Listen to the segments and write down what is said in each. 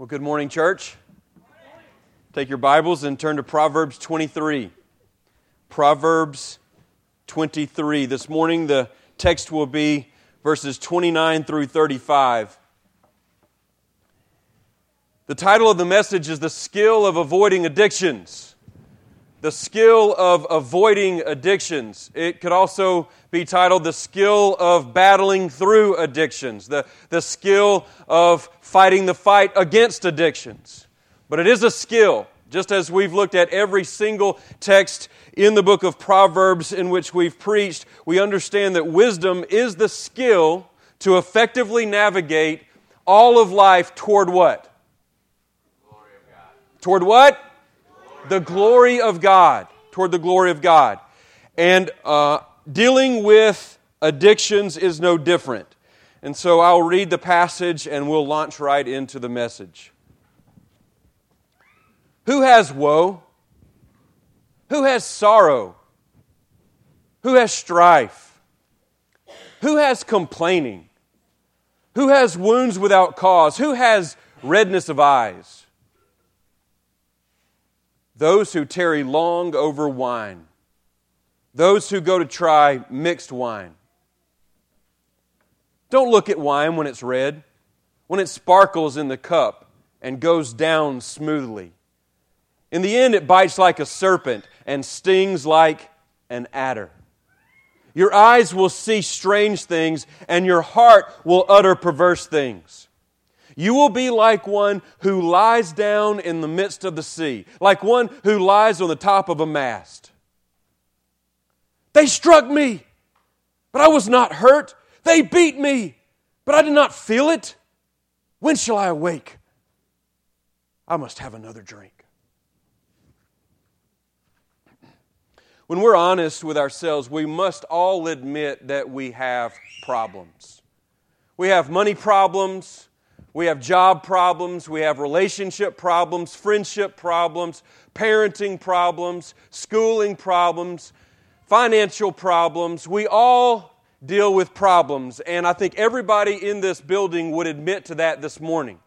Well, good morning, church. Take your Bibles and turn to Proverbs 23. Proverbs 23. This morning, the text will be verses 29 through 35. The title of the message is The Skill of Avoiding Addictions. The Skill of Avoiding Addictions. It could also be titled The Skill of Battling Through Addictions, the, the skill of fighting the fight against addictions. But it is a skill, just as we've looked at every single text in the book of Proverbs in which we've preached, we understand that wisdom is the skill to effectively navigate all of life toward what? Glory of God. Toward what? The glory of God. Toward the glory of God. And uh, dealing with addictions is no different. And so I'll read the passage and we'll launch right into the message. Who has woe? Who has sorrow? Who has strife? Who has complaining? Who has wounds without cause? Who has redness of eyes? Those who tarry long over wine those who go to try mixed wine. Don't look at wine when it's red, when it sparkles in the cup and goes down smoothly. In the end, it bites like a serpent and stings like an adder. Your eyes will see strange things, and your heart will utter perverse things. You will be like one who lies down in the midst of the sea, like one who lies on the top of a mast. They struck me, but I was not hurt. They beat me, but I did not feel it. When shall I awake? I must have another drink. When we're honest with ourselves, we must all admit that we have problems. We have money problems, we have job problems, we have relationship problems, friendship problems, parenting problems, schooling problems, financial problems. We all deal with problems, and I think everybody in this building would admit to that this morning.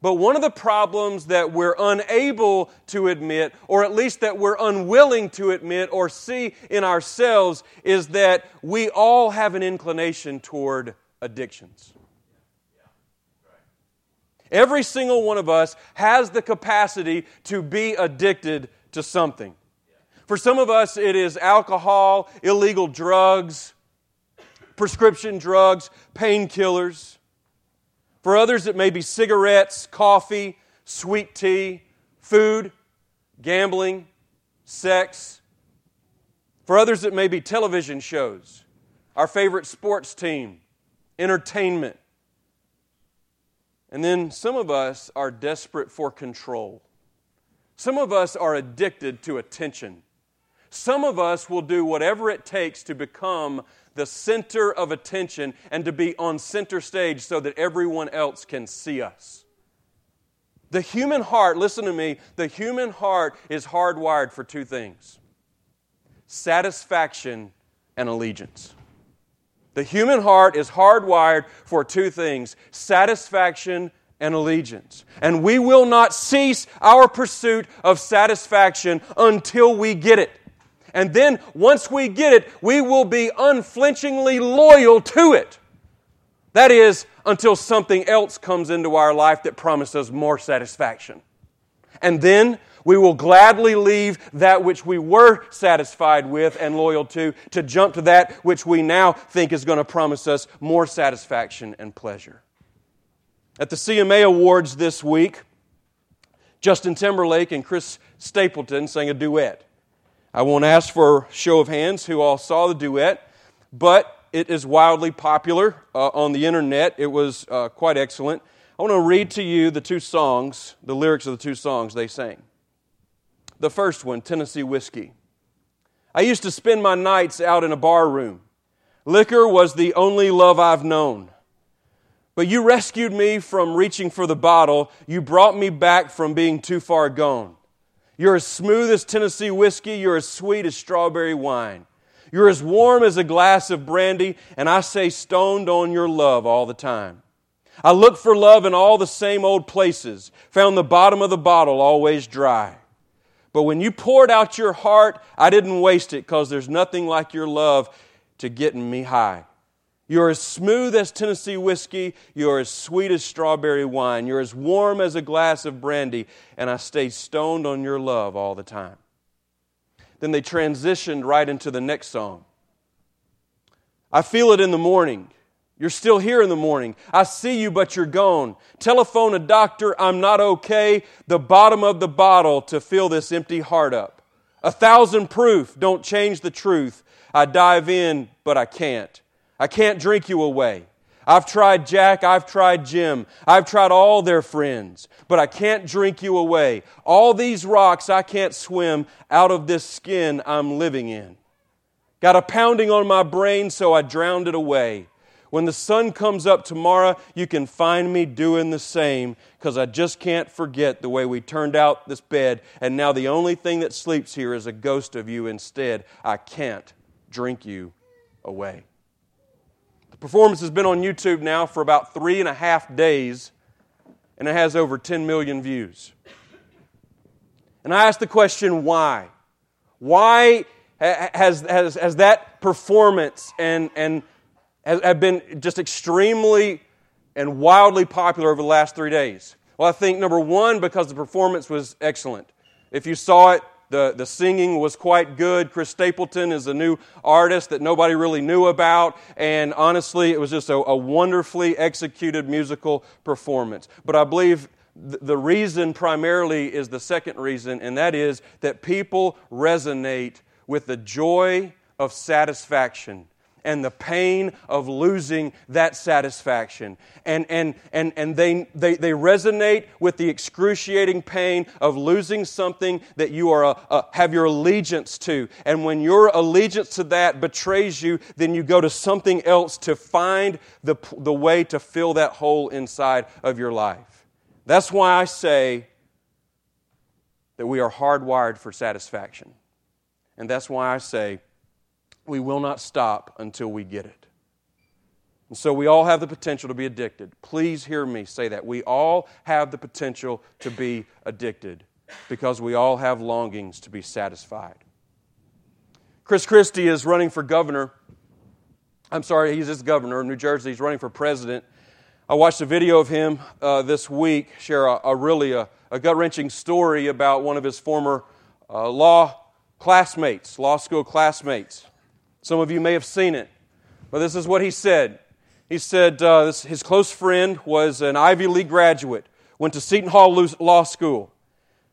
But one of the problems that we're unable to admit, or at least that we're unwilling to admit or see in ourselves, is that we all have an inclination toward addictions. Every single one of us has the capacity to be addicted to something. For some of us, it is alcohol, illegal drugs, prescription drugs, painkillers. For others, it may be cigarettes, coffee, sweet tea, food, gambling, sex. For others, it may be television shows, our favorite sports team, entertainment. And then some of us are desperate for control. Some of us are addicted to attention. Some of us will do whatever it takes to become the center of attention and to be on center stage so that everyone else can see us. The human heart, listen to me, the human heart is hardwired for two things satisfaction and allegiance. The human heart is hardwired for two things satisfaction and allegiance. And we will not cease our pursuit of satisfaction until we get it. And then once we get it, we will be unflinchingly loyal to it. That is, until something else comes into our life that promises more satisfaction. And then we will gladly leave that which we were satisfied with and loyal to to jump to that which we now think is going to promise us more satisfaction and pleasure. At the CMA Awards this week, Justin Timberlake and Chris Stapleton sang a duet. I won't ask for a show of hands who all saw the duet, but it is wildly popular uh, on the internet. It was uh, quite excellent. I want to read to you the two songs, the lyrics of the two songs they sang. The first one, Tennessee Whiskey. I used to spend my nights out in a bar room. Liquor was the only love I've known. But you rescued me from reaching for the bottle. You brought me back from being too far gone. You're as smooth as Tennessee whiskey. You're as sweet as strawberry wine. You're as warm as a glass of brandy, and I say stoned on your love all the time. I looked for love in all the same old places, found the bottom of the bottle always dry. But when you poured out your heart, I didn't waste it because there's nothing like your love to getting me high. You're as smooth as Tennessee whiskey. You're as sweet as strawberry wine. You're as warm as a glass of brandy. And I stay stoned on your love all the time. Then they transitioned right into the next song. I feel it in the morning. You're still here in the morning. I see you, but you're gone. Telephone a doctor, I'm not okay. The bottom of the bottle to fill this empty heart up. A thousand proof don't change the truth. I dive in, but I can't. I can't drink you away. I've tried Jack, I've tried Jim, I've tried all their friends, but I can't drink you away. All these rocks, I can't swim out of this skin I'm living in. Got a pounding on my brain, so I drowned it away. When the sun comes up tomorrow, you can find me doing the same because I just can't forget the way we turned out this bed, and now the only thing that sleeps here is a ghost of you instead. I can't drink you away. The performance has been on YouTube now for about three and a half days, and it has over 10 million views. And I ask the question why? Why has, has, has that performance and, and have been just extremely and wildly popular over the last three days? Well, I think number one, because the performance was excellent. If you saw it, the, the singing was quite good. Chris Stapleton is a new artist that nobody really knew about, and honestly, it was just a, a wonderfully executed musical performance. But I believe the reason primarily is the second reason, and that is that people resonate with the joy of satisfaction and the pain of losing that satisfaction. And, and, and, and they, they, they resonate with the excruciating pain of losing something that you are a, a, have your allegiance to. And when your allegiance to that betrays you, then you go to something else to find the, the way to fill that hole inside of your life. That's why I say that we are hardwired for satisfaction. And that's why I say, we will not stop until we get it. And so we all have the potential to be addicted. Please hear me say that. We all have the potential to be addicted because we all have longings to be satisfied. Chris Christie is running for governor. I'm sorry, he's this governor of New Jersey. He's running for president. I watched a video of him uh, this week share a, a really a, a gut wrenching story about one of his former uh, law classmates, law school classmates. Some of you may have seen it. But this is what he said. He said uh, this, his close friend was an Ivy League graduate, went to Seton Hall Law School.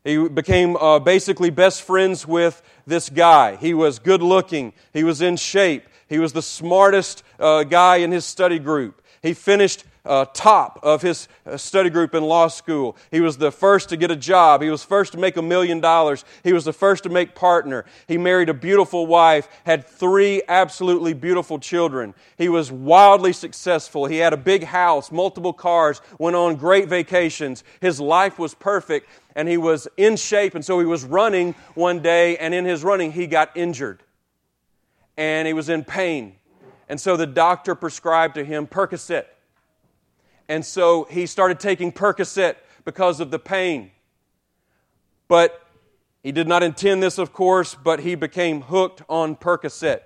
He became uh, basically best friends with this guy. He was good looking, he was in shape, he was the smartest uh, guy in his study group. He finished uh, top of his uh, study group in law school. He was the first to get a job. He was first to make a million dollars. He was the first to make partner. He married a beautiful wife, had three absolutely beautiful children. He was wildly successful. He had a big house, multiple cars, went on great vacations. His life was perfect, and he was in shape. And so he was running one day, and in his running, he got injured. And he was in pain. And so the doctor prescribed to him Percocet. And so he started taking Percocet because of the pain. But he did not intend this, of course, but he became hooked on Percocet.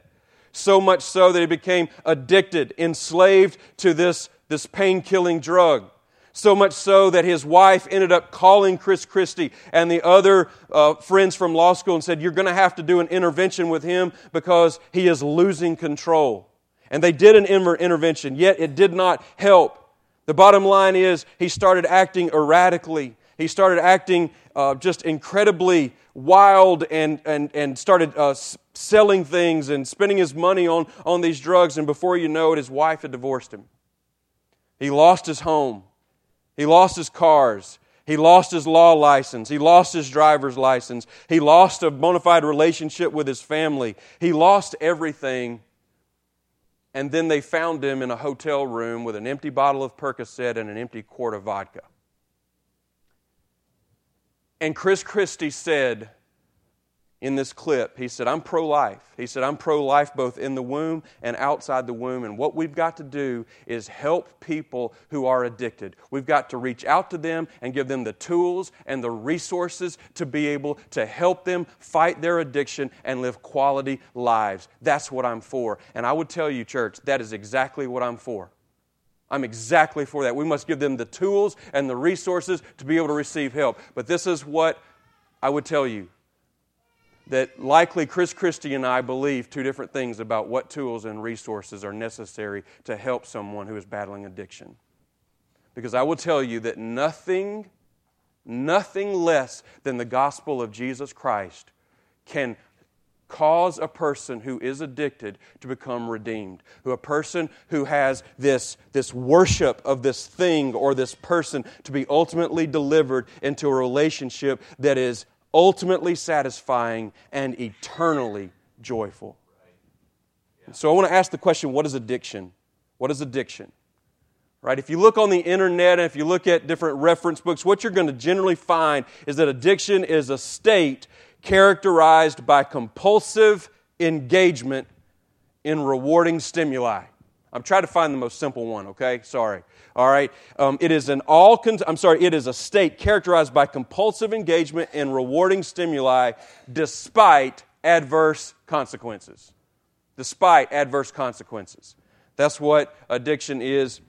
So much so that he became addicted, enslaved to this, this pain killing drug. So much so that his wife ended up calling Chris Christie and the other uh, friends from law school and said, You're going to have to do an intervention with him because he is losing control. And they did an intervention, yet it did not help. The bottom line is he started acting erratically. He started acting uh, just incredibly wild and, and, and started uh, selling things and spending his money on, on these drugs. And before you know it, his wife had divorced him. He lost his home. He lost his cars. He lost his law license. He lost his driver's license. He lost a bona fide relationship with his family. He lost everything and then they found him in a hotel room with an empty bottle of Percocet and an empty quart of vodka. And Chris Christie said in this clip, he said, I'm pro life. He said, I'm pro life both in the womb and outside the womb. And what we've got to do is help people who are addicted. We've got to reach out to them and give them the tools and the resources to be able to help them fight their addiction and live quality lives. That's what I'm for. And I would tell you, church, that is exactly what I'm for. I'm exactly for that. We must give them the tools and the resources to be able to receive help. But this is what I would tell you that likely Chris Christie and I believe two different things about what tools and resources are necessary to help someone who is battling addiction. Because I will tell you that nothing, nothing less than the gospel of Jesus Christ can cause a person who is addicted to become redeemed. Who a person who has this, this worship of this thing or this person to be ultimately delivered into a relationship that is ultimately satisfying, and eternally joyful. So I want to ask the question what is addiction? What is addiction? Right? If you look on the internet and if you look at different reference books, what you're going to generally find is that addiction is a state characterized by compulsive engagement in rewarding stimuli. I'm trying to find the most simple one, okay? Sorry. All right. Um, it is an all. Con- I'm sorry. It is a state characterized by compulsive engagement in rewarding stimuli, despite adverse consequences. Despite adverse consequences. That's what addiction is,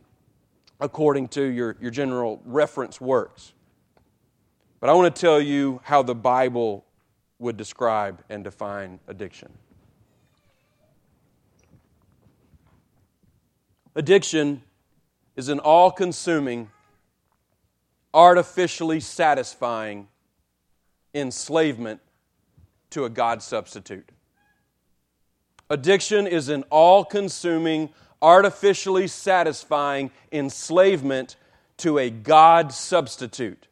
according to your, your general reference works. But I want to tell you how the Bible would describe and define addiction. Addiction is an all consuming, artificially satisfying enslavement to a God substitute. Addiction is an all consuming, artificially satisfying enslavement to a God substitute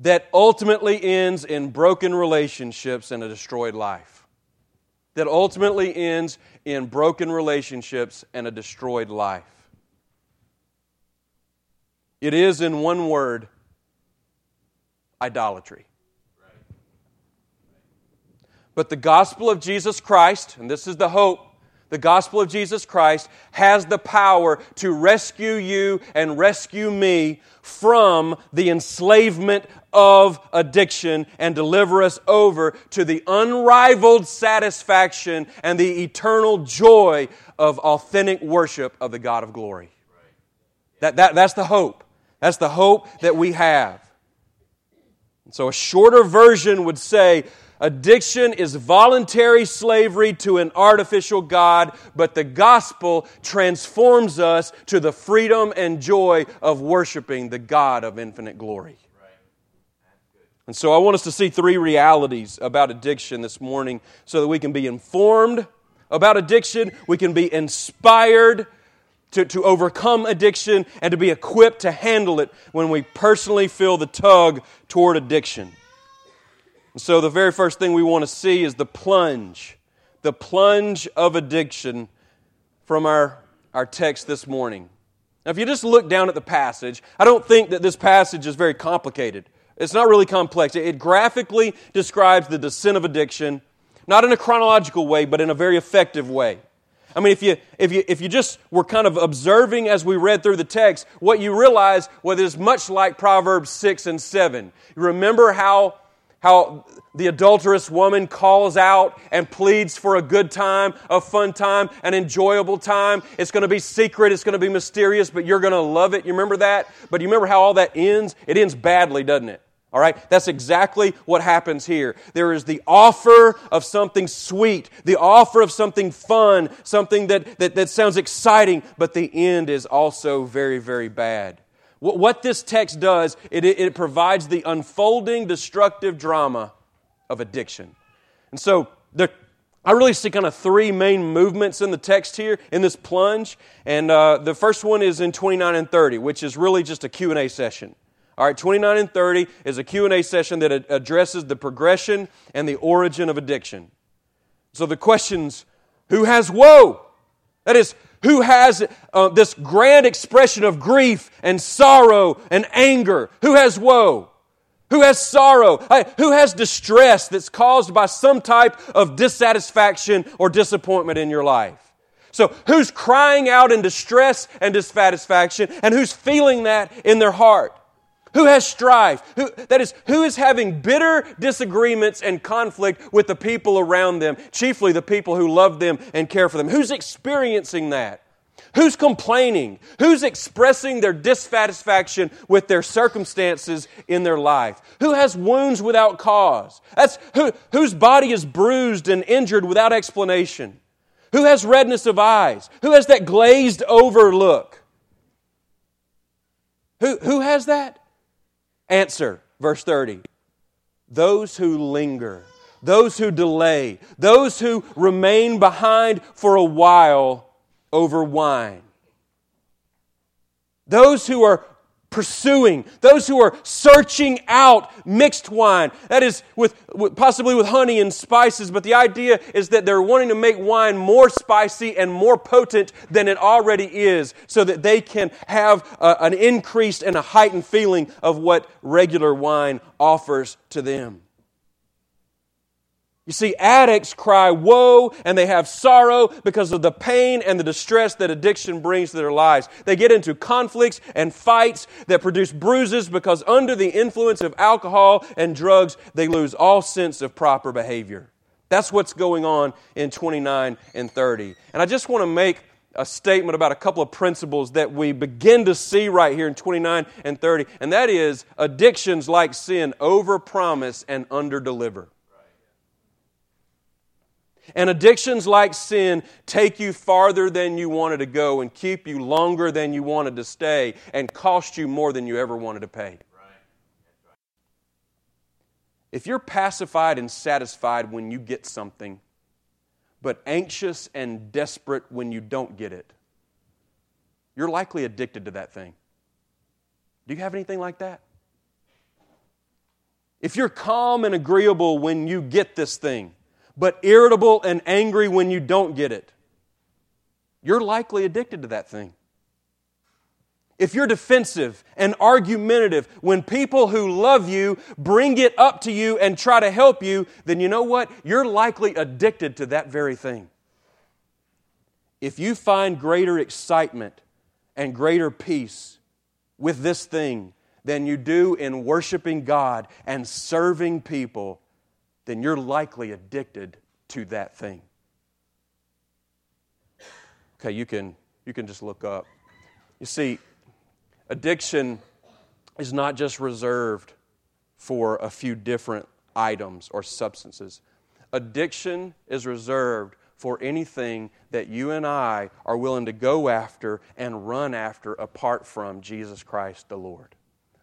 that ultimately ends in broken relationships and a destroyed life. That ultimately ends in broken relationships and a destroyed life. It is, in one word, idolatry. But the gospel of Jesus Christ, and this is the hope, the gospel of Jesus Christ has the power to rescue you and rescue me from the enslavement of addiction and deliver us over to the unrivaled satisfaction and the eternal joy of authentic worship of the God of glory. That, that, that's the hope. That's the hope that we have. And So, a shorter version would say addiction is voluntary slavery to an artificial God, but the gospel transforms us to the freedom and joy of worshiping the God of infinite glory. And so, I want us to see three realities about addiction this morning so that we can be informed about addiction, we can be inspired to, to overcome addiction and to be equipped to handle it when we personally feel the tug toward addiction. And so, the very first thing we want to see is the plunge, the plunge of addiction from our, our text this morning. Now, if you just look down at the passage, I don't think that this passage is very complicated. It's not really complex. It graphically describes the descent of addiction, not in a chronological way, but in a very effective way. I mean, if you, if, you, if you just were kind of observing as we read through the text, what you realize was it is much like Proverbs 6 and 7. You remember how, how the adulterous woman calls out and pleads for a good time, a fun time, an enjoyable time. It's going to be secret, it's going to be mysterious, but you're going to love it. You remember that? But you remember how all that ends? It ends badly, doesn't it? All right? That's exactly what happens here. There is the offer of something sweet, the offer of something fun, something that, that, that sounds exciting, but the end is also very, very bad. What, this text does, it, it provides the unfolding destructive drama of addiction. And so, there, I really see kind of three main movements in the text here in this plunge, and uh, the first one is in 29 and 30, which is really just a Q&A session. All right, 29 and 30 is a Q&A session that addresses the progression and the origin of addiction. So the questions, who has woe? That is, who has uh, this grand expression of grief and sorrow and anger? Who has woe? Who has sorrow? Who has distress that's caused by some type of dissatisfaction or disappointment in your life? So, who's crying out in distress and dissatisfaction, and who's feeling that in their heart? Who has strife? Who, that is, who is having bitter disagreements and conflict with the people around them, chiefly the people who love them and care for them? Who's experiencing that? Who's complaining? Who's expressing their dissatisfaction with their circumstances in their life? Who has wounds without cause? That's who, whose body is bruised and injured without explanation? Who has redness of eyes? Who has that glazed over look? Who, who has that? Answer, verse 30. Those who linger, those who delay, those who remain behind for a while over wine. Those who are pursuing, those who are searching out mixed wine. That is, with, with, possibly with honey and spices, but the idea is that they're wanting to make wine more spicy and more potent than it already is, so that they can have a, an increased and a heightened feeling of what regular wine offers to them. You see, addicts cry woe and they have sorrow because of the pain and the distress that addiction brings to their lives. They get into conflicts and fights that produce bruises because under the influence of alcohol and drugs, they lose all sense of proper behavior. That's what's going on in 29 and 30. And I just want to make a statement about a couple of principles that we begin to see right here in 29 and 30, and that is addictions like sin overpromise and underdeliver. And addictions like sin take you farther than you wanted to go and keep you longer than you wanted to stay and cost you more than you ever wanted to pay. If you're pacified and satisfied when you get something, but anxious and desperate when you don't get it, you're likely addicted to that thing. Do you have anything like that? If you're calm and agreeable when you get this thing, but irritable and angry when you don't get it, you're likely addicted to that thing. If you're defensive and argumentative when people who love you bring it up to you and try to help you, then you know what? You're likely addicted to that very thing. If you find greater excitement and greater peace with this thing than you do in worshiping God and serving people, then you're likely addicted to that thing. Okay, you can, you can just look up. You see, addiction is not just reserved for a few different items or substances. Addiction is reserved for anything that you and I are willing to go after and run after apart from Jesus Christ the Lord.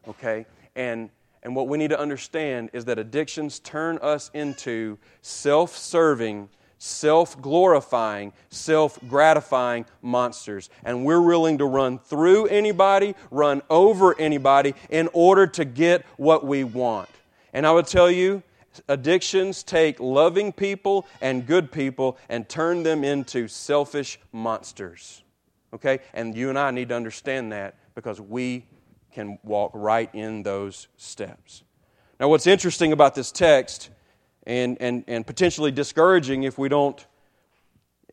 Okay? And and what we need to understand is that addictions turn us into self serving, self glorifying, self gratifying monsters. And we're willing to run through anybody, run over anybody in order to get what we want. And I would tell you, addictions take loving people and good people and turn them into selfish monsters. Okay? And you and I need to understand that because we can walk right in those steps. Now, what's interesting about this text, and, and, and potentially discouraging if we don't,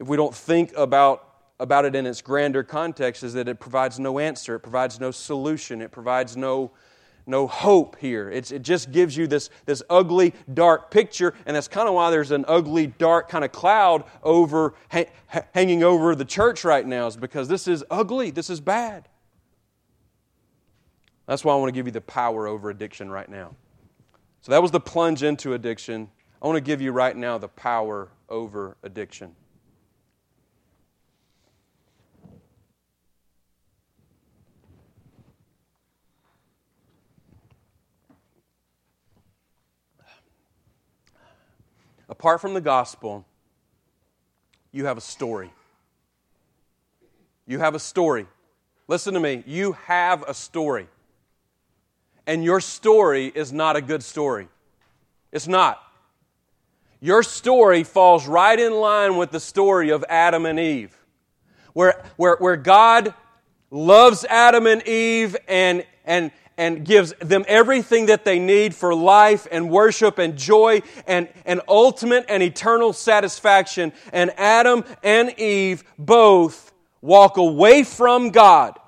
if we don't think about, about it in its grander context, is that it provides no answer, it provides no solution, it provides no, no hope here. It's, it just gives you this, this ugly, dark picture, and that's kind of why there's an ugly, dark kind of cloud over, ha- hanging over the church right now, is because this is ugly, this is bad. That's why I want to give you the power over addiction right now. So that was the plunge into addiction. I want to give you right now the power over addiction. Apart from the gospel, you have a story. You have a story. Listen to me. You have a story and your story is not a good story. It's not. Your story falls right in line with the story of Adam and Eve, where, where, where God loves Adam and Eve and, and, and gives them everything that they need for life and worship and joy and, and ultimate and eternal satisfaction. And Adam and Eve both walk away from God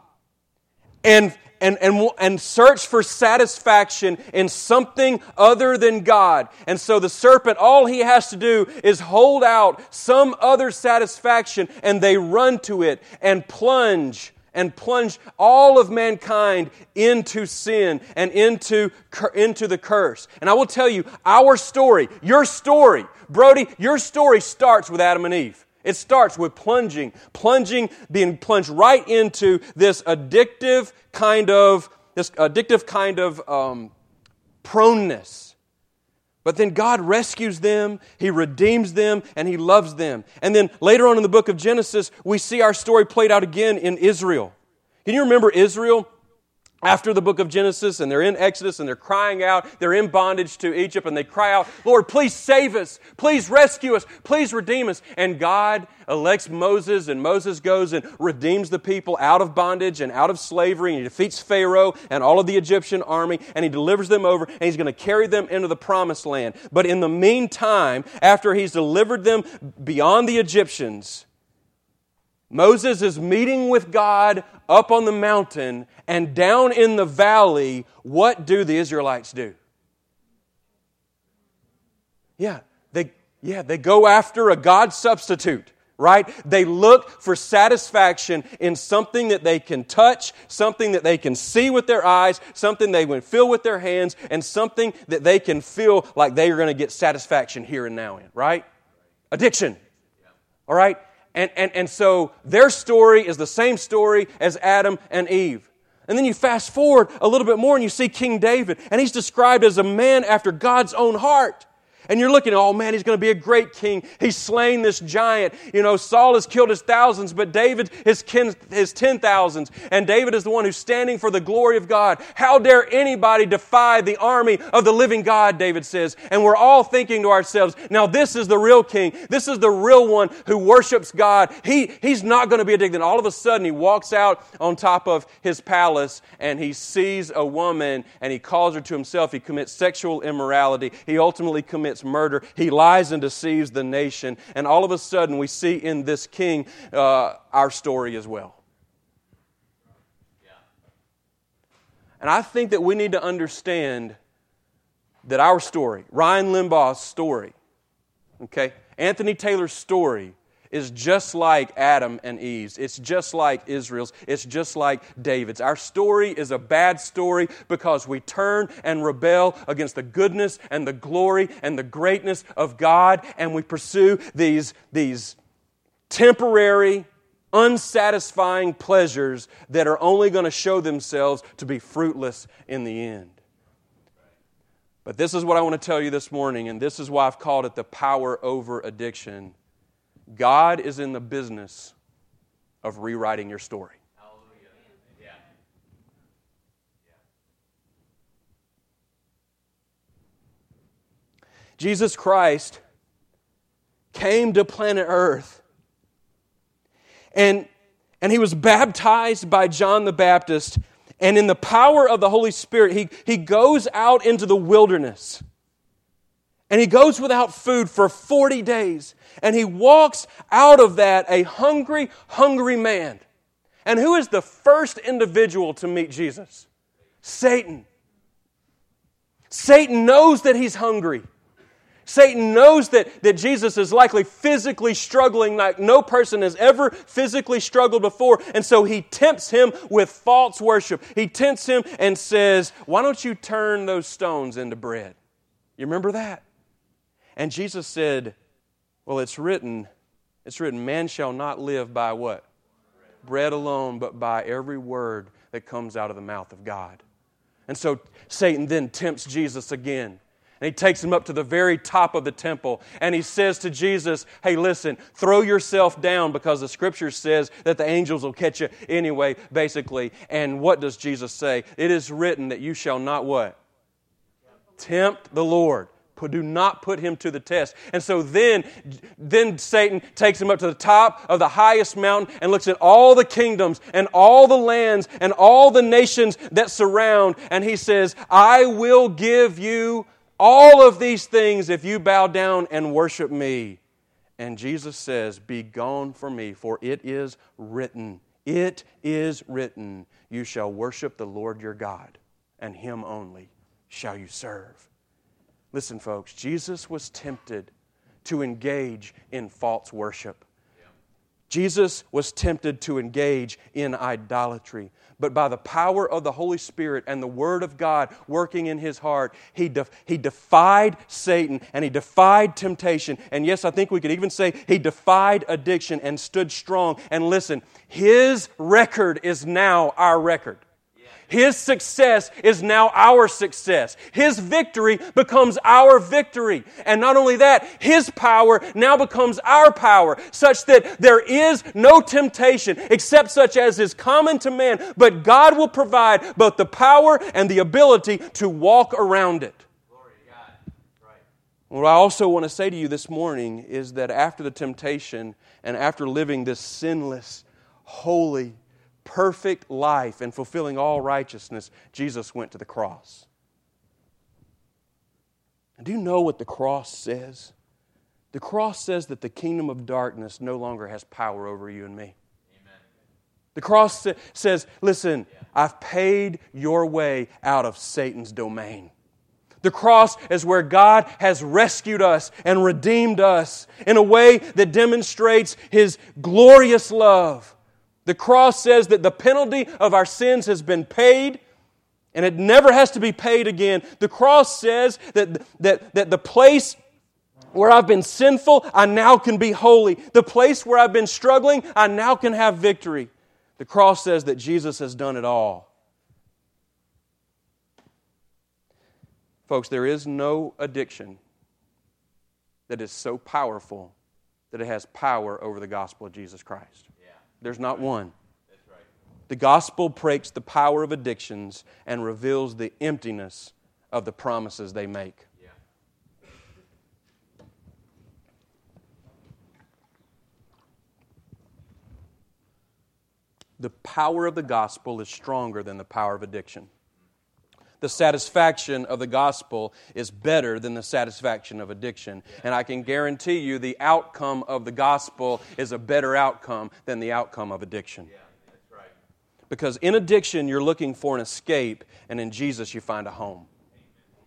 and and, and, and search for satisfaction in something other than God. And so the serpent, all he has to do is hold out some other satisfaction, and they run to it and plunge and plunge all of mankind into sin and into, into the curse. And I will tell you, our story, your story, Brody, your story starts with Adam and Eve. It starts with plunging, plunging, being plunged right into this addictive kind of, this addictive kind of um, proneness. But then God rescues them, He redeems them, and He loves them. And then later on in the book of Genesis, we see our story played out again in Israel. Can you remember Israel? After the book of Genesis and they're in Exodus and they're crying out. They're in bondage to Egypt and they cry out, Lord, please save us. Please rescue us. Please redeem us. And God elects Moses and Moses goes and redeems the people out of bondage and out of slavery and he defeats Pharaoh and all of the Egyptian army and he delivers them over and he's going to carry them into the promised land. But in the meantime, after he's delivered them beyond the Egyptians, Moses is meeting with God up on the mountain and down in the valley. What do the Israelites do? Yeah, they, yeah, they go after a God substitute, right? They look for satisfaction in something that they can touch, something that they can see with their eyes, something they can feel with their hands, and something that they can feel like they are going to get satisfaction here and now in, right? Addiction. All right? And, and, and so their story is the same story as Adam and Eve. And then you fast forward a little bit more and you see King David, and he's described as a man after God's own heart. And you're looking, oh man, he's going to be a great king. He's slain this giant. You know, Saul has killed his thousands, but David his, kin, his ten thousands. And David is the one who's standing for the glory of God. How dare anybody defy the army of the living God, David says. And we're all thinking to ourselves, now this is the real king. This is the real one who worships God. He, he's not going to be addicted. And all of a sudden, he walks out on top of his palace and he sees a woman and he calls her to himself. He commits sexual immorality. He ultimately commits commits murder. He lies and deceives the nation. And all of a sudden, we see in this king uh, our story as well. And I think that we need to understand that our story, Ryan Limbaugh's story, okay, Anthony Taylor's story, is just like Adam and Eve's. It's just like Israel's. It's just like David's. Our story is a bad story because we turn and rebel against the goodness and the glory and the greatness of God and we pursue these, these temporary, unsatisfying pleasures that are only going to show themselves to be fruitless in the end. But this is what I want to tell you this morning, and this is why I've called it the power over addiction God is in the business of rewriting your story. Jesus Christ came to planet Earth and, and he was baptized by John the Baptist. And in the power of the Holy Spirit, he, he goes out into the wilderness. And he goes without food for 40 days. And he walks out of that a hungry, hungry man. And who is the first individual to meet Jesus? Satan. Satan knows that he's hungry. Satan knows that, that Jesus is likely physically struggling like no person has ever physically struggled before. And so he tempts him with false worship. He tempts him and says, Why don't you turn those stones into bread? You remember that? And Jesus said, well, it's written, it's written, man shall not live by what? Bread alone, but by every word that comes out of the mouth of God. And so Satan then tempts Jesus again. And he takes him up to the very top of the temple. And he says to Jesus, Hey, listen, throw yourself down because the scripture says that the angels will catch you anyway, basically. And what does Jesus say? It is written that you shall not what? Tempt the Lord do not put him to the test. And so then, then Satan takes him up to the top of the highest mountain and looks at all the kingdoms and all the lands and all the nations that surround. And he says, I will give you all of these things if you bow down and worship me. And Jesus says, Be gone from me, for it is written. It is written, You shall worship the Lord your God, and him only shall you serve. Listen, folks, Jesus was tempted to engage in false worship. Jesus was tempted to engage in idolatry but by the power of the Holy Spirit and the Word of God working in his heart, he, he defied Satan and he defied temptation. And yes, I think we could even say he defied addiction and stood strong. And listen, his record is now our record. His success is now our success. His victory becomes our victory. And not only that, His power now becomes our power, such that there is no temptation except such as is common to man, but God will provide both the power and the ability to walk around it. What I also want to say to you this morning is that after the temptation and after living this sinless, holy, perfect life and fulfilling all righteousness, Jesus went to the cross. And do you know what the cross says? The cross says that the kingdom of darkness no longer has power over you and me. Amen. The cross sa- says, listen, yeah. I've paid your way out of Satan's domain. The cross is where God has rescued us and redeemed us in a way that demonstrates His glorious love. The cross says that the penalty of our sins has been paid and it never has to be paid again. The cross says that, that, that the place where I've been sinful, I now can be holy. The place where I've been struggling, I now can have victory. The cross says that Jesus has done it all. Folks, there is no addiction that is so powerful that it has power over the gospel of Jesus Christ. There's not one. The gospel breaks the power of addictions and reveals the emptiness of the promises they make. The power of the gospel is stronger than the power of addiction the satisfaction of the gospel is better than the satisfaction of addiction. And I can guarantee you the outcome of the gospel is a better outcome than the outcome of addiction. Because in addiction, you're looking for an escape, and in Jesus, you find a home.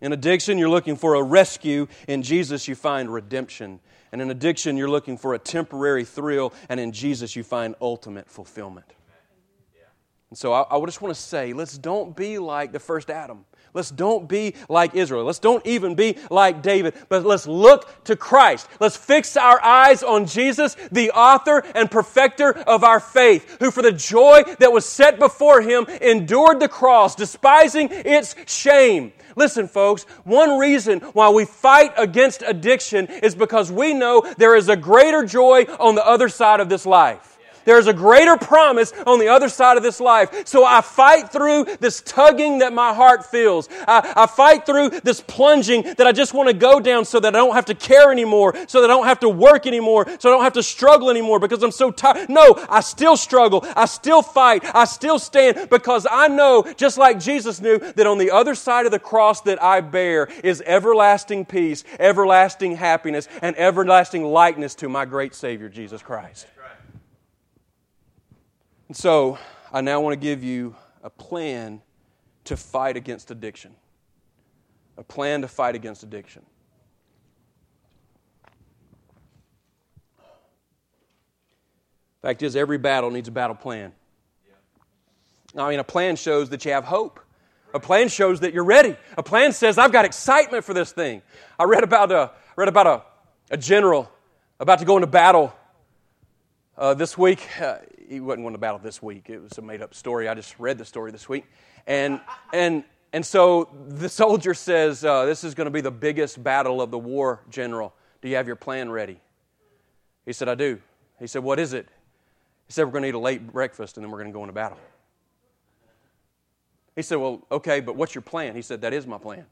In addiction, you're looking for a rescue. In Jesus, you find redemption. And in addiction, you're looking for a temporary thrill. And in Jesus, you find ultimate fulfillment. And so I, I just want to say, let's don't be like the first Adam. Let's don't be like Israel. Let's don't even be like David, but let's look to Christ. Let's fix our eyes on Jesus, the author and perfecter of our faith, who for the joy that was set before him endured the cross, despising its shame. Listen, folks, one reason why we fight against addiction is because we know there is a greater joy on the other side of this life. There's a greater promise on the other side of this life. So I fight through this tugging that my heart feels. I, I fight through this plunging that I just want to go down so that I don't have to care anymore, so that I don't have to work anymore, so I don't have to struggle anymore because I'm so tired. No, I still struggle. I still fight. I still stand because I know, just like Jesus knew, that on the other side of the cross that I bear is everlasting peace, everlasting happiness, and everlasting likeness to my great Savior, Jesus Christ. And so, I now want to give you a plan to fight against addiction. A plan to fight against addiction. Fact is, every battle needs a battle plan. I mean, a plan shows that you have hope. A plan shows that you're ready. A plan says, I've got excitement for this thing. I read about a, read about a, a general about to go into battle uh, this week. Uh, he wasn't going to battle this week. It was a made up story. I just read the story this week. And, and, and so the soldier says, uh, This is going to be the biggest battle of the war, General. Do you have your plan ready? He said, I do. He said, What is it? He said, We're going to eat a late breakfast and then we're going to go into battle. He said, Well, okay, but what's your plan? He said, That is my plan.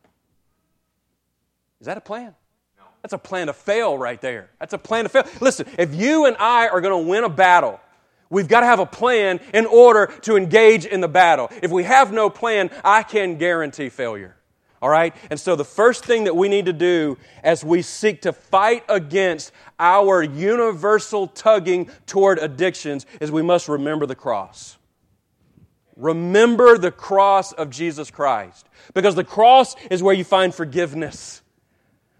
Is that a plan? No. That's a plan to fail right there. That's a plan to fail. Listen, if you and I are going to win a battle, we've got to have a plan in order to engage in the battle. If we have no plan, I can guarantee failure. All right? And so the first thing that we need to do as we seek to fight against our universal tugging toward addictions is we must remember the cross. Remember the cross of Jesus Christ. Because the cross is where you find forgiveness.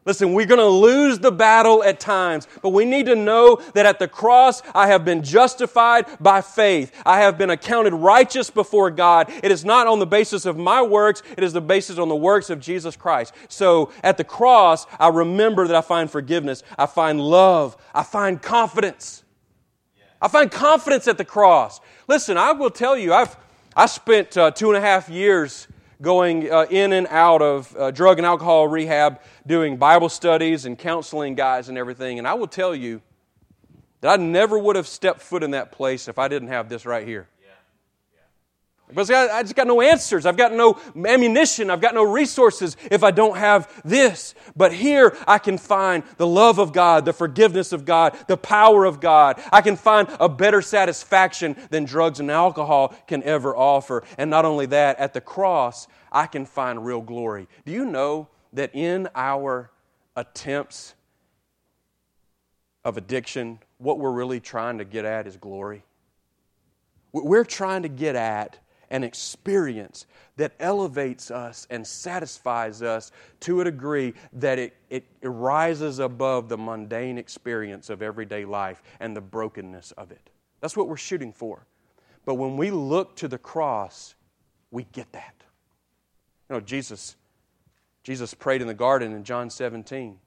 Listen, we're going to lose the battle at times, but we need to know that at the cross, I have been justified by faith. I have been accounted righteous before God. It is not on the basis of my works, it is the basis on the works of Jesus Christ. So at the cross, I remember that I find forgiveness, I find love, I find confidence. I find confidence at the cross. Listen, I will tell you, I've I spent uh, two and a half years going uh, in and out of uh, drug and alcohol rehab, doing Bible studies and counseling guys and everything. And I will tell you that I never would have stepped foot in that place if I didn't have this right here. Because I just got no answers. I've got no ammunition. I've got no resources if I don't have this. But here I can find the love of God, the forgiveness of God, the power of God. I can find a better satisfaction than drugs and alcohol can ever offer. And not only that, at the cross, I can find real glory. Do you know that in our attempts of addiction, what we're really trying to get at is glory? We're trying to get at an experience that elevates us and satisfies us to a degree that it, it rises above the mundane experience of everyday life and the brokenness of it. That's what we're shooting for. But when we look to the cross, we get that. You know, Jesus, Jesus prayed in the garden in John 17.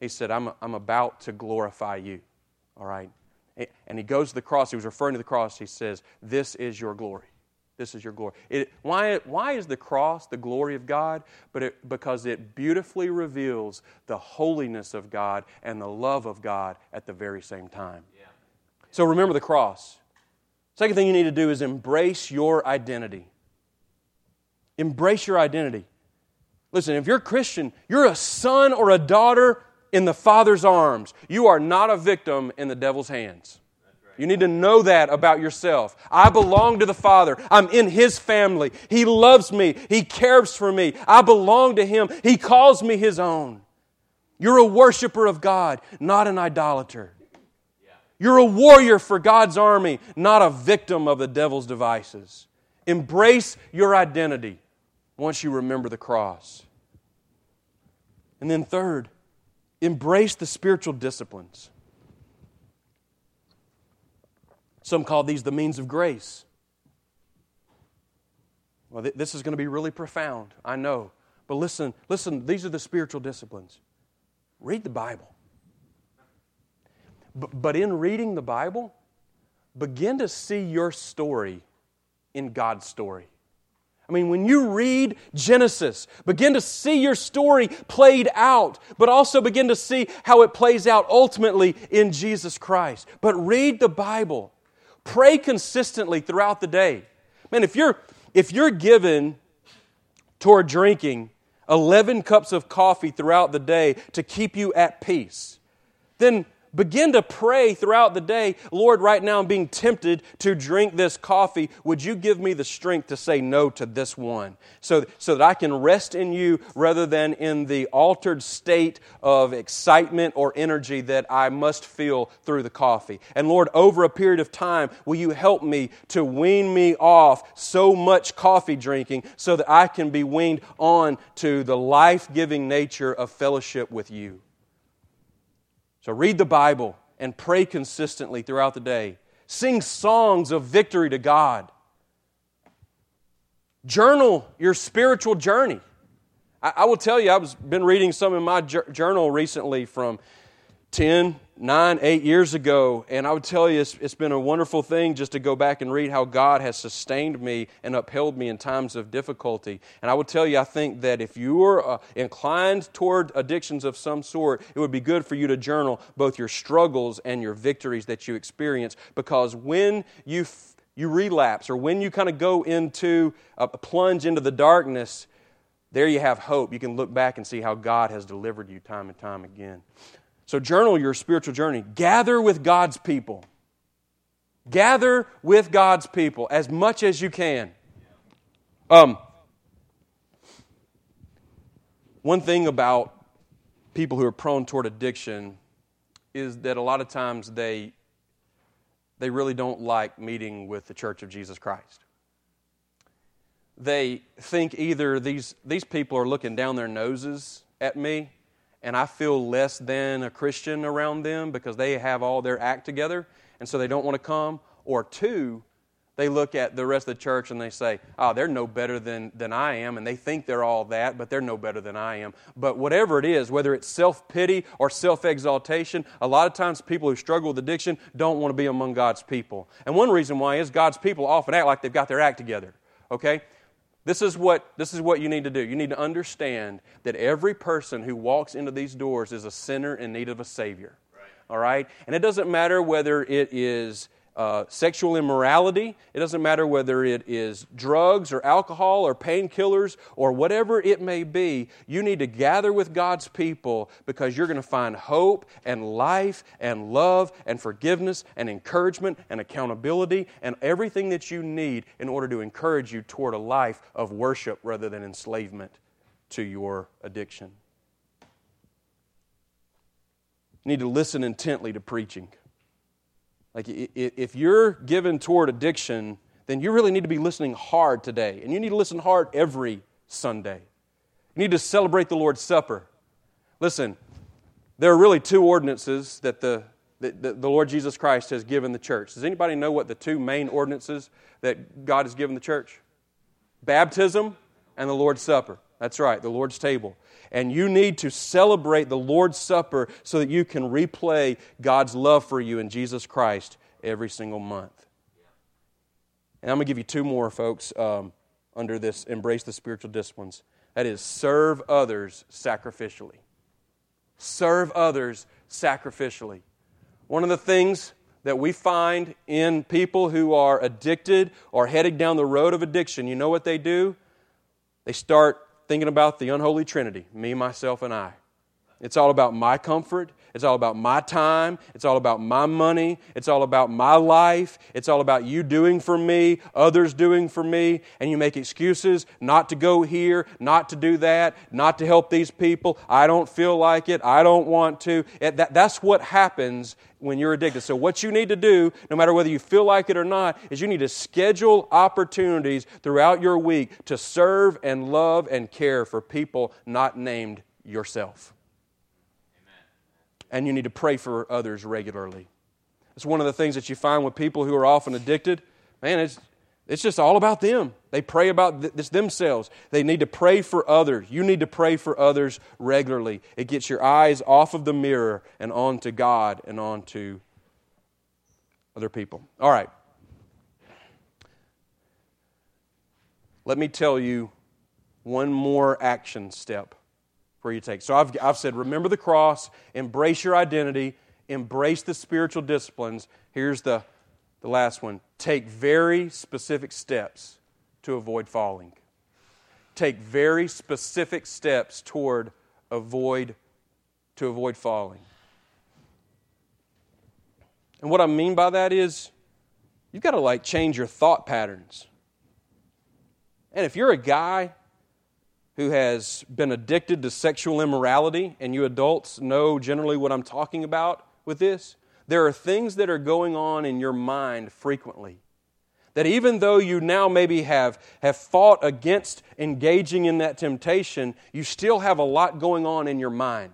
He said, I'm, I'm about to glorify you. All right? And he goes to the cross. He was referring to the cross. He says, This is your glory. This is your glory. It, why, why is the cross the glory of God? But it, because it beautifully reveals the holiness of God and the love of God at the very same time. Yeah. So remember the cross. Second thing you need to do is embrace your identity. Embrace your identity. Listen, if you're a Christian, you're a son or a daughter in the Father's arms. You are not a victim in the devil's hands. You need to know that about yourself. I belong to the Father. I'm in His family. He loves me. He cares for me. I belong to Him. He calls me His own. You're a worshiper of God, not an idolater. You're a warrior for God's army, not a victim of the devil's devices. Embrace your identity once you remember the cross. And then, third, embrace the spiritual disciplines. Some call these the means of grace. Well, th- this is going to be really profound, I know. But listen, listen, these are the spiritual disciplines. Read the Bible. B- but in reading the Bible, begin to see your story in God's story. I mean, when you read Genesis, begin to see your story played out, but also begin to see how it plays out ultimately in Jesus Christ. But read the Bible. Pray consistently throughout the day. Man, if you're, if you're given toward drinking 11 cups of coffee throughout the day to keep you at peace, then begin to pray throughout the day Lord, right now I'm being tempted to drink this coffee. Would you give me the strength to say no to this one so, so that I can rest in you rather than in the altered state of excitement or energy that I must feel through the coffee? And Lord, over a period of time, will you help me to wean me off so much coffee drinking so that I can be weaned on to the life giving nature of fellowship with you? So read the Bible and pray consistently throughout the day. Sing songs of victory to God. Journal your spiritual journey. I, I will tell you, I've been reading some in my journal recently from 10, nine, eight years ago, and I would tell you it's, it's been a wonderful thing just to go back and read how God has sustained me and upheld me in times of difficulty. And I would tell you, I think that if you are uh, inclined toward addictions of some sort, it would be good for you to journal both your struggles and your victories that you experience, because when you you relapse or when you kind of go into a plunge into the darkness, there you have hope. You can look back and see how God has delivered you time and time again. So, journal your spiritual journey. Gather with God's people. Gather with God's people as much as you can. Um, one thing about people who are prone toward addiction is that a lot of times they, they really don't like meeting with the Church of Jesus Christ they think either these, these people are looking down their noses at me and I feel less than a Christian around them because they have all their act together and so they don't want to come, or two, they look at the rest of the church and they say, oh, they're no better than, than I am, and they think they're all that, but they're no better than I am. But whatever it is, whether it's self pity or self exaltation, a lot of times people who struggle with addiction don't want to be among God's people. And one reason why is God's people often act like they've got their act together. Okay? This is, what, this is what you need to do. You need to understand that every person who walks into these doors is a sinner in need of a Savior. Right. All right? And it doesn't matter whether it is uh, sexual immorality. It doesn't matter whether it is drugs or alcohol or painkillers or whatever it may be. You need to gather with God's people because you're going to find hope and life and love and forgiveness and encouragement and accountability and everything that you need in order to encourage you toward a life of worship rather than enslavement to your addiction. You need to listen intently to preaching. Like, if you're given toward addiction, then you really need to be listening hard today. And you need to listen hard every Sunday. You need to celebrate the Lord's Supper. Listen, there are really two ordinances that the, that the Lord Jesus Christ has given the church. Does anybody know what the two main ordinances that God has given the church? Baptism and the Lord's Supper. That's right, the Lord's table. And you need to celebrate the Lord's Supper so that you can replay God's love for you in Jesus Christ every single month. And I'm going to give you two more, folks, um, under this embrace the spiritual disciplines. That is, serve others sacrificially. Serve others sacrificially. One of the things that we find in people who are addicted or heading down the road of addiction, you know what they do? They start thinking about the unholy trinity me, myself, and I. It's all about my comfort. It's all about my time. It's all about my money. It's all about my life. It's all about you doing for me, others doing for me. And you make excuses not to go here, not to do that, not to help these people. I don't feel like it. I don't want to. that's what happens when you're addicted. So, what you need to do, no matter whether you feel like it or not, is you need to schedule opportunities throughout your week to serve and love and care for people not named yourself and you need to pray for others regularly. It's one of the things that you find with people who are often addicted. Man, it's, it's just all about them. They pray about this themselves. They need to pray for others. You need to pray for others regularly. It gets your eyes off of the mirror and onto God and onto other people. All right. Let me tell you one more action step where you take. So I've, I've said, remember the cross, embrace your identity, embrace the spiritual disciplines. Here's the, the last one take very specific steps to avoid falling. Take very specific steps toward avoid to avoid falling. And what I mean by that is you've got to like change your thought patterns. And if you're a guy who has been addicted to sexual immorality, and you adults know generally what I'm talking about with this, there are things that are going on in your mind frequently. That even though you now maybe have, have fought against engaging in that temptation, you still have a lot going on in your mind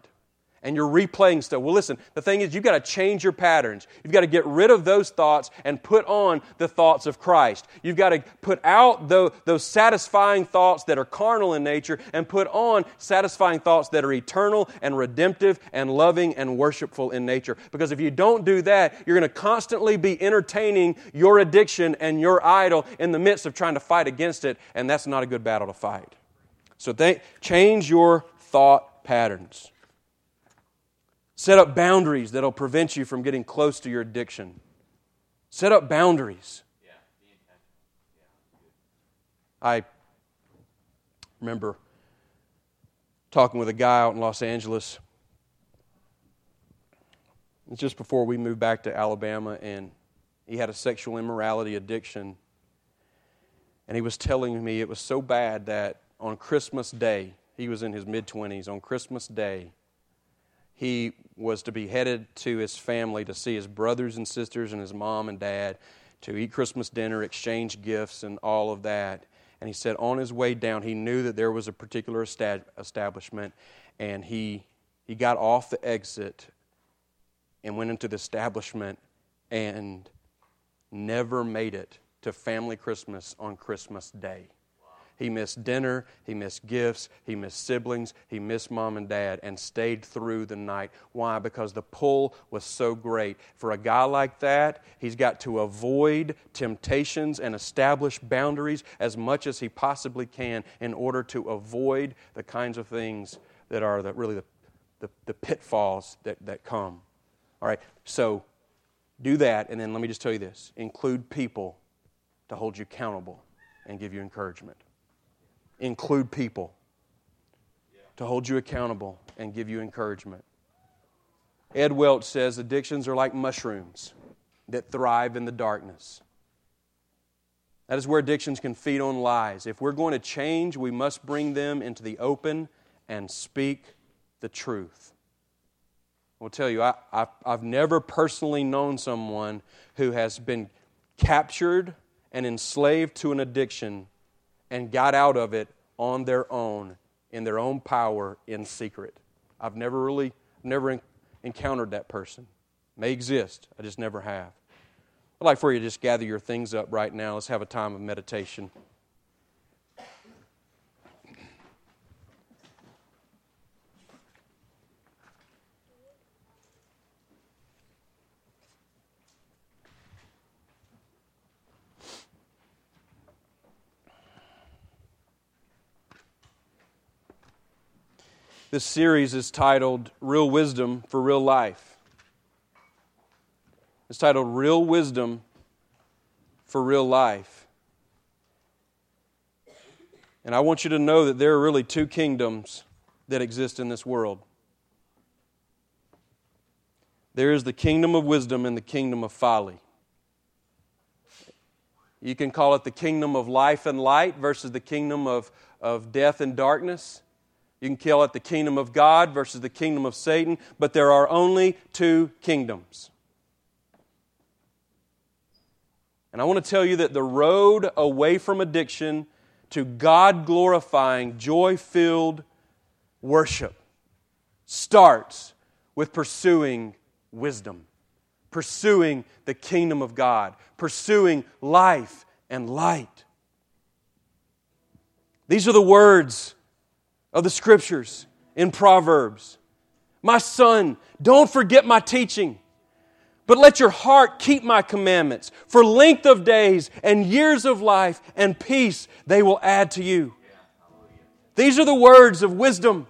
and you're replaying stuff. Well, listen, the thing is, you've got to change your patterns. You've got to get rid of those thoughts and put on the thoughts of Christ. You've got to put out those, those satisfying thoughts that are carnal in nature and put on satisfying thoughts that are eternal and redemptive and loving and worshipful in nature. Because if you don't do that, you're going to constantly be entertaining your addiction and your idol in the midst of trying to fight against it, and that's not a good battle to fight. So, change your thought patterns. Set up boundaries that'll prevent you from getting close to your addiction. Set up boundaries. I remember talking with a guy out in Los Angeles. Just before we moved back to Alabama, and he had a sexual immorality addiction. And he was telling me it was so bad that on Christmas Day, he was in his mid 20s, on Christmas Day, he was to be headed to his family to see his brothers and sisters and his mom and dad to eat Christmas dinner, exchange gifts, and all of that. And he said on his way down, he knew that there was a particular establishment, and he, he got off the exit and went into the establishment and never made it to family Christmas on Christmas Day. He missed dinner, he missed gifts, he missed siblings, he missed mom and dad, and stayed through the night. Why? Because the pull was so great. For a guy like that, he's got to avoid temptations and establish boundaries as much as he possibly can in order to avoid the kinds of things that are the, really the, the, the pitfalls that, that come. All right, so do that, and then let me just tell you this include people to hold you accountable and give you encouragement include people to hold you accountable and give you encouragement. Ed Welch says addictions are like mushrooms that thrive in the darkness. That is where addictions can feed on lies. If we're going to change, we must bring them into the open and speak the truth. I will tell you, I, have never personally known someone who has been captured and enslaved to an addiction and got out of it on their own, in their own power, in secret. I've never really, never encountered that person. May exist, I just never have. I'd like for you to just gather your things up right now. Let's have a time of meditation. This series is titled Real Wisdom for Real Life. It's titled Real Wisdom for Real Life. And I want you to know that there are really two kingdoms that exist in this world. There is the kingdom of wisdom and the kingdom of folly. You can call it the kingdom of life and light versus the kingdom of, of death and darkness. You can kill it the kingdom of God versus the kingdom of Satan, but there are only two kingdoms. And I want to tell you that the road away from addiction to God glorifying, joy filled worship starts with pursuing wisdom, pursuing the kingdom of God, pursuing life and light. These are the words of the scriptures in Proverbs. My son, don't forget my teaching, but let your heart keep my commandments. For length of days and years of life and peace they will add to you. These are the words of wisdom.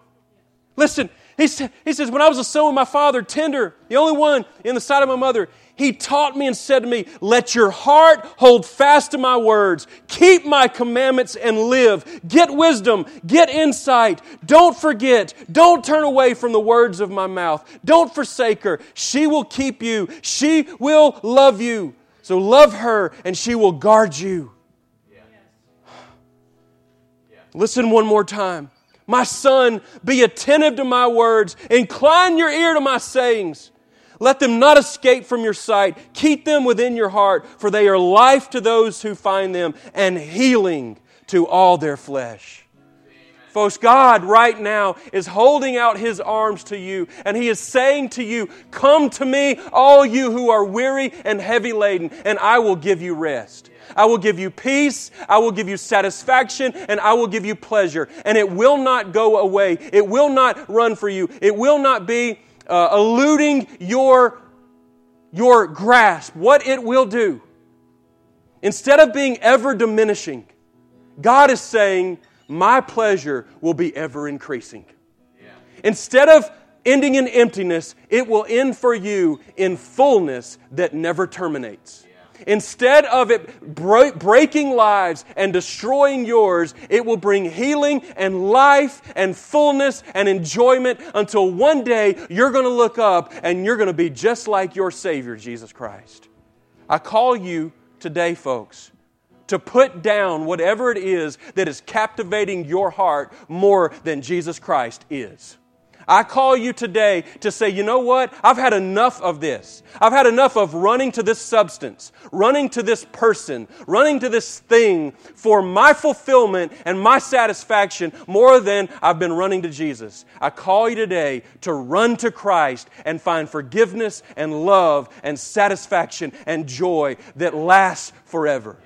Listen, he, he says, When I was a son my father, tender, the only one in the sight of my mother, he taught me and said to me, Let your heart hold fast to my words. Keep my commandments and live. Get wisdom. Get insight. Don't forget. Don't turn away from the words of my mouth. Don't forsake her. She will keep you. She will love you. So love her and she will guard you. Listen one more time. My son, be attentive to my words. Incline your ear to my sayings. Let them not escape from your sight. Keep them within your heart, for they are life to those who find them and healing to all their flesh. Folks, God right now is holding out His arms to you, and He is saying to you, Come to me, all you who are weary and heavy laden, and I will give you rest. I will give you peace, I will give you satisfaction, and I will give you pleasure. And it will not go away, it will not run for you, it will not be uh, eluding your, your grasp, what it will do, instead of being ever diminishing, God is saying, My pleasure will be ever increasing. Yeah. Instead of ending in emptiness, it will end for you in fullness that never terminates. Instead of it breaking lives and destroying yours, it will bring healing and life and fullness and enjoyment until one day you're going to look up and you're going to be just like your Savior, Jesus Christ. I call you today, folks, to put down whatever it is that is captivating your heart more than Jesus Christ is. I call you today to say, you know what? I've had enough of this. I've had enough of running to this substance, running to this person, running to this thing for my fulfillment and my satisfaction more than I've been running to Jesus. I call you today to run to Christ and find forgiveness and love and satisfaction and joy that lasts forever.